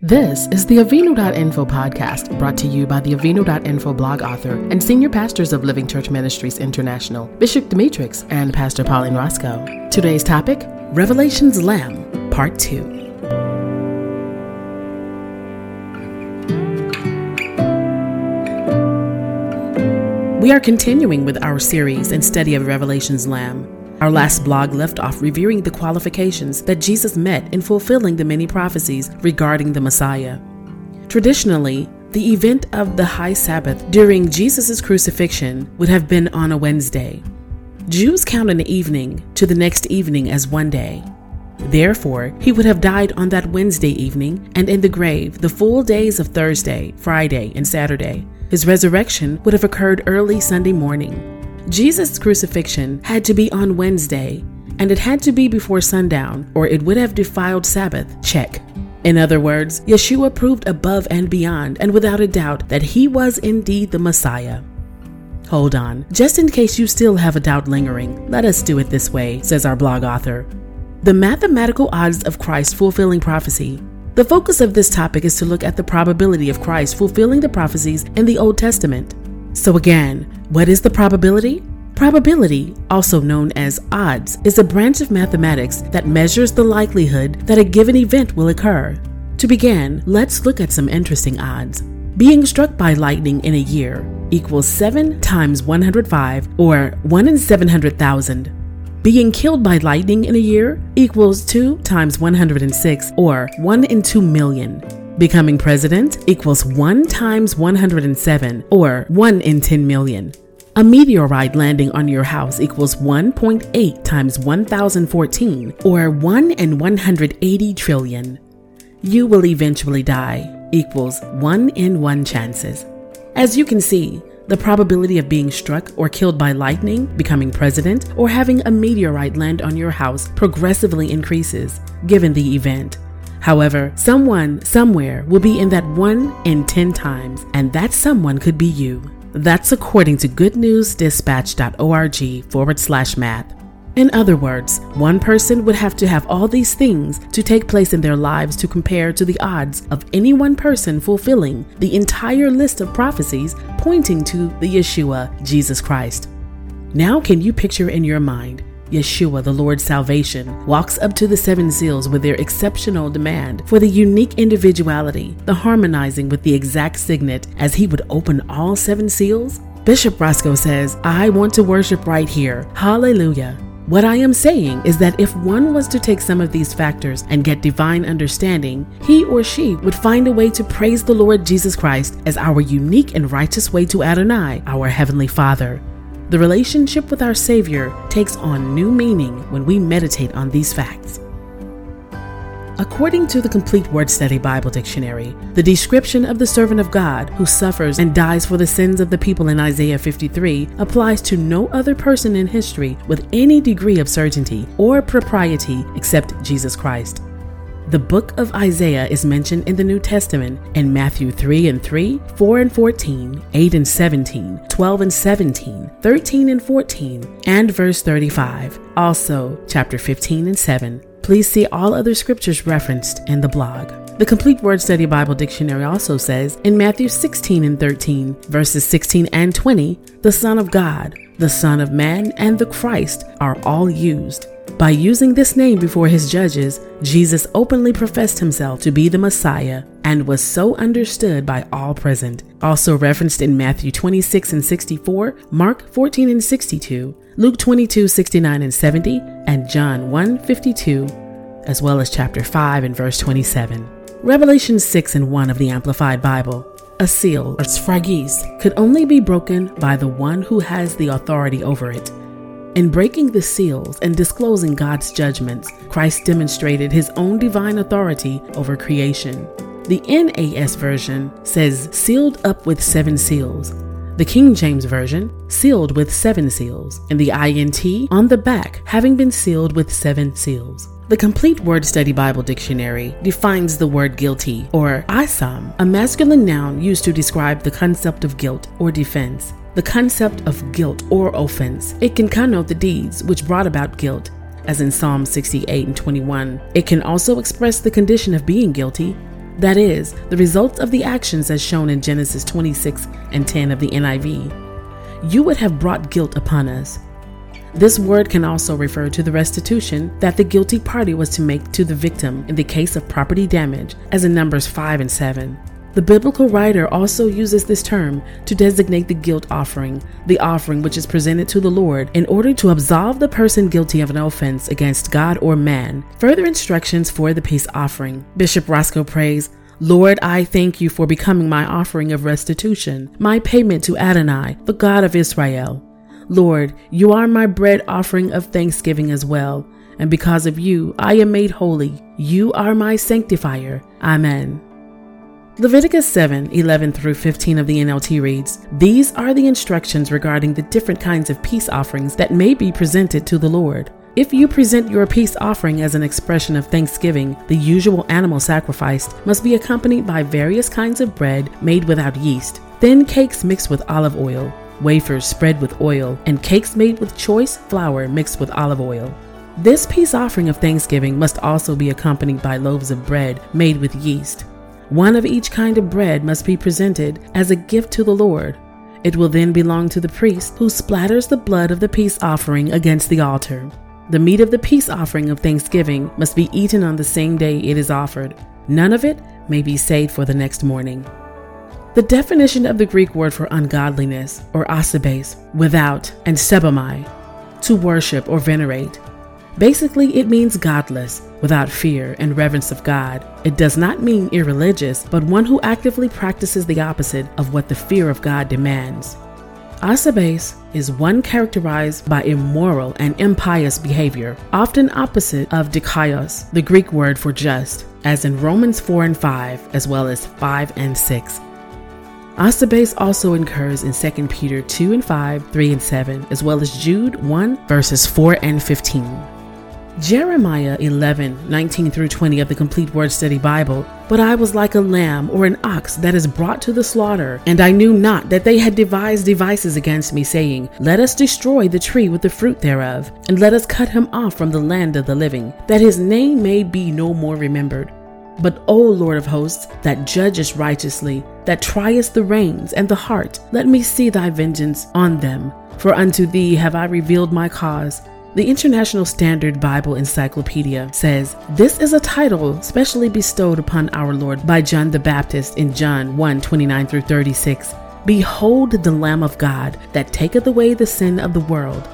This is the Avinu.info podcast brought to you by the Avinu.info blog author and senior pastors of Living Church Ministries International, Bishop Demetrix and Pastor Pauline Roscoe. Today's topic Revelation's Lamb, Part 2. We are continuing with our series and study of Revelation's Lamb. Our last blog left off reviewing the qualifications that Jesus met in fulfilling the many prophecies regarding the Messiah. Traditionally, the event of the high Sabbath during Jesus' crucifixion would have been on a Wednesday. Jews count an evening to the next evening as one day. Therefore, he would have died on that Wednesday evening and in the grave the full days of Thursday, Friday, and Saturday. His resurrection would have occurred early Sunday morning. Jesus' crucifixion had to be on Wednesday, and it had to be before sundown, or it would have defiled Sabbath. Check. In other words, Yeshua proved above and beyond and without a doubt that he was indeed the Messiah. Hold on, just in case you still have a doubt lingering, let us do it this way, says our blog author. The mathematical odds of Christ fulfilling prophecy. The focus of this topic is to look at the probability of Christ fulfilling the prophecies in the Old Testament. So, again, what is the probability? Probability, also known as odds, is a branch of mathematics that measures the likelihood that a given event will occur. To begin, let's look at some interesting odds. Being struck by lightning in a year equals 7 times 105 or 1 in 700,000. Being killed by lightning in a year equals 2 times 106 or 1 in 2 million. Becoming president equals 1 times 107 or 1 in 10 million. A meteorite landing on your house equals 1.8 times 1014 or 1 in 180 trillion. You will eventually die equals 1 in 1 chances. As you can see, the probability of being struck or killed by lightning, becoming president, or having a meteorite land on your house progressively increases given the event. However, someone somewhere will be in that 1 in 10 times, and that someone could be you. That's according to goodnewsdispatch.org forward slash math. In other words, one person would have to have all these things to take place in their lives to compare to the odds of any one person fulfilling the entire list of prophecies pointing to the Yeshua, Jesus Christ. Now, can you picture in your mind Yeshua, the Lord's salvation, walks up to the seven seals with their exceptional demand for the unique individuality, the harmonizing with the exact signet as he would open all seven seals? Bishop Roscoe says, I want to worship right here. Hallelujah. What I am saying is that if one was to take some of these factors and get divine understanding, he or she would find a way to praise the Lord Jesus Christ as our unique and righteous way to Adonai, our Heavenly Father. The relationship with our Savior takes on new meaning when we meditate on these facts. According to the Complete Word Study Bible Dictionary, the description of the servant of God who suffers and dies for the sins of the people in Isaiah 53 applies to no other person in history with any degree of certainty or propriety except Jesus Christ. The book of Isaiah is mentioned in the New Testament in Matthew 3 and 3, 4 and 14, 8 and 17, 12 and 17, 13 and 14, and verse 35. Also, chapter 15 and 7. Please see all other scriptures referenced in the blog. The Complete Word Study Bible Dictionary also says in Matthew 16 and 13, verses 16 and 20, the Son of God, the Son of Man, and the Christ are all used. By using this name before his judges, Jesus openly professed himself to be the Messiah and was so understood by all present. Also referenced in Matthew 26 and 64, Mark 14 and 62, Luke 22, 69 and 70, and John 1 52, as well as chapter 5 and verse 27. Revelation 6 and 1 of the Amplified Bible. A seal, or sphragis, could only be broken by the one who has the authority over it. In breaking the seals and disclosing God's judgments, Christ demonstrated his own divine authority over creation. The NAS version says sealed up with seven seals. The King James Version, sealed with seven seals, and the INT on the back having been sealed with seven seals. The Complete Word Study Bible Dictionary defines the word guilty, or asam, a masculine noun used to describe the concept of guilt or defense the concept of guilt or offense. It can connote the deeds which brought about guilt, as in Psalm 68 and 21. It can also express the condition of being guilty, That is, the results of the actions as shown in Genesis 26 and 10 of the NIV. You would have brought guilt upon us. This word can also refer to the restitution that the guilty party was to make to the victim in the case of property damage, as in Numbers 5 and 7. The biblical writer also uses this term to designate the guilt offering, the offering which is presented to the Lord in order to absolve the person guilty of an offense against God or man. Further instructions for the peace offering. Bishop Roscoe prays, Lord, I thank you for becoming my offering of restitution, my payment to Adonai, the God of Israel. Lord, you are my bread offering of thanksgiving as well, and because of you I am made holy. You are my sanctifier. Amen. Leviticus 7 11 through 15 of the NLT reads These are the instructions regarding the different kinds of peace offerings that may be presented to the Lord. If you present your peace offering as an expression of thanksgiving, the usual animal sacrificed must be accompanied by various kinds of bread made without yeast, thin cakes mixed with olive oil, wafers spread with oil, and cakes made with choice flour mixed with olive oil. This peace offering of thanksgiving must also be accompanied by loaves of bread made with yeast. One of each kind of bread must be presented as a gift to the Lord. It will then belong to the priest who splatters the blood of the peace offering against the altar. The meat of the peace offering of thanksgiving must be eaten on the same day it is offered. None of it may be saved for the next morning. The definition of the Greek word for ungodliness, or asebes, without, and sebomai, to worship or venerate, Basically, it means godless, without fear and reverence of God. It does not mean irreligious, but one who actively practices the opposite of what the fear of God demands. Asebes is one characterized by immoral and impious behavior, often opposite of dikaios, the Greek word for just, as in Romans 4 and 5, as well as 5 and 6. Asebes also occurs in 2 Peter 2 and 5, 3 and 7, as well as Jude 1, verses 4 and 15. Jeremiah 11, 19 through 20 of the Complete Word Study Bible. But I was like a lamb or an ox that is brought to the slaughter, and I knew not that they had devised devices against me, saying, Let us destroy the tree with the fruit thereof, and let us cut him off from the land of the living, that his name may be no more remembered. But, O Lord of hosts, that judgest righteously, that triest the reins and the heart, let me see thy vengeance on them. For unto thee have I revealed my cause. The International Standard Bible Encyclopedia says this is a title specially bestowed upon our Lord by John the Baptist in John 1 29 through 36. Behold the Lamb of God that taketh away the sin of the world.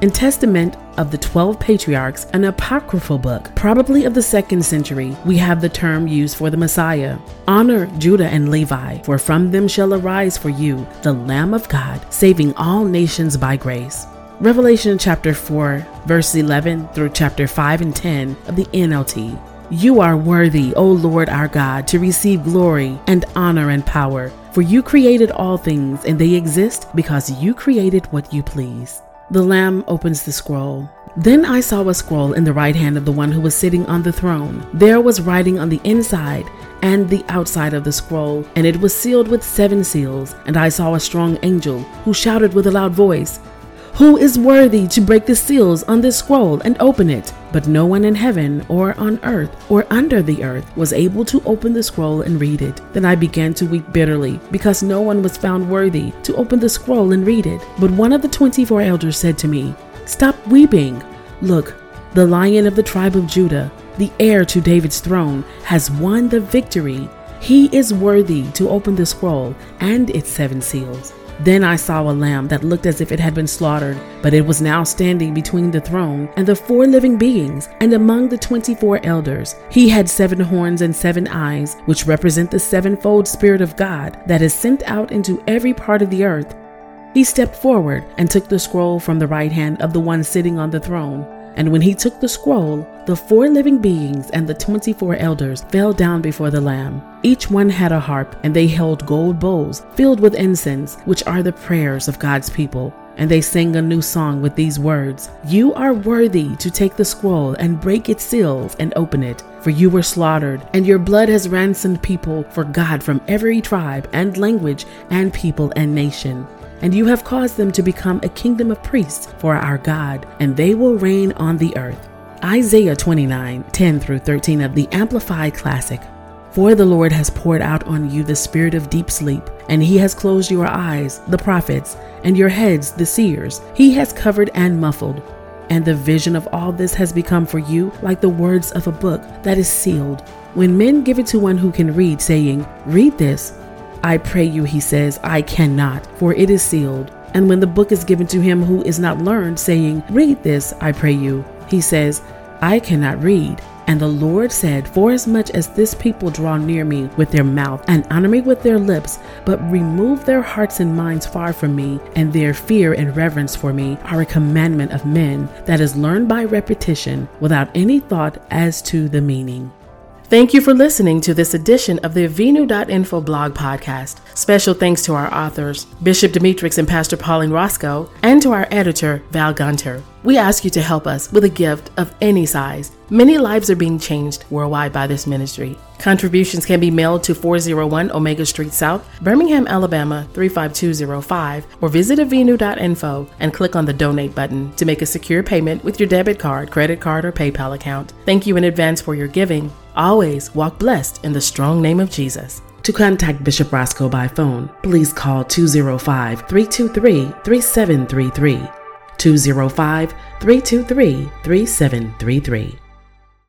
In Testament of the Twelve Patriarchs, an apocryphal book, probably of the second century, we have the term used for the Messiah. Honor Judah and Levi, for from them shall arise for you the Lamb of God, saving all nations by grace. Revelation chapter 4, verse 11 through chapter 5 and 10 of the NLT. You are worthy, O Lord our God, to receive glory and honor and power, for you created all things, and they exist because you created what you please. The Lamb opens the scroll. Then I saw a scroll in the right hand of the one who was sitting on the throne. There was writing on the inside and the outside of the scroll, and it was sealed with seven seals. And I saw a strong angel who shouted with a loud voice, who is worthy to break the seals on this scroll and open it? But no one in heaven or on earth or under the earth was able to open the scroll and read it. Then I began to weep bitterly because no one was found worthy to open the scroll and read it. But one of the 24 elders said to me, Stop weeping. Look, the lion of the tribe of Judah, the heir to David's throne, has won the victory. He is worthy to open the scroll and its seven seals. Then I saw a lamb that looked as if it had been slaughtered, but it was now standing between the throne and the four living beings, and among the twenty four elders. He had seven horns and seven eyes, which represent the sevenfold Spirit of God that is sent out into every part of the earth. He stepped forward and took the scroll from the right hand of the one sitting on the throne. And when he took the scroll, the four living beings and the twenty four elders fell down before the Lamb. Each one had a harp, and they held gold bowls filled with incense, which are the prayers of God's people. And they sang a new song with these words You are worthy to take the scroll and break its seals and open it, for you were slaughtered, and your blood has ransomed people for God from every tribe and language and people and nation and you have caused them to become a kingdom of priests for our God, and they will reign on the earth. Isaiah 29 10 through 13 of the Amplified Classic. For the Lord has poured out on you the spirit of deep sleep, and he has closed your eyes, the prophets, and your heads, the seers. He has covered and muffled. And the vision of all this has become for you like the words of a book that is sealed. When men give it to one who can read, saying, Read this, I pray you, he says, I cannot, for it is sealed. And when the book is given to him who is not learned, saying, Read this, I pray you, he says, I cannot read. And the Lord said, Forasmuch as this people draw near me with their mouth and honor me with their lips, but remove their hearts and minds far from me, and their fear and reverence for me are a commandment of men that is learned by repetition without any thought as to the meaning. Thank you for listening to this edition of the Avinu.info blog podcast. Special thanks to our authors, Bishop Demetrix and Pastor Pauline Roscoe, and to our editor, Val Gunter. We ask you to help us with a gift of any size. Many lives are being changed worldwide by this ministry. Contributions can be mailed to 401 Omega Street South, Birmingham, Alabama 35205, or visit avinu.info and click on the donate button to make a secure payment with your debit card, credit card, or PayPal account. Thank you in advance for your giving. Always walk blessed in the strong name of Jesus. To contact Bishop Roscoe by phone, please call 205 323 3733. 205 323 3733.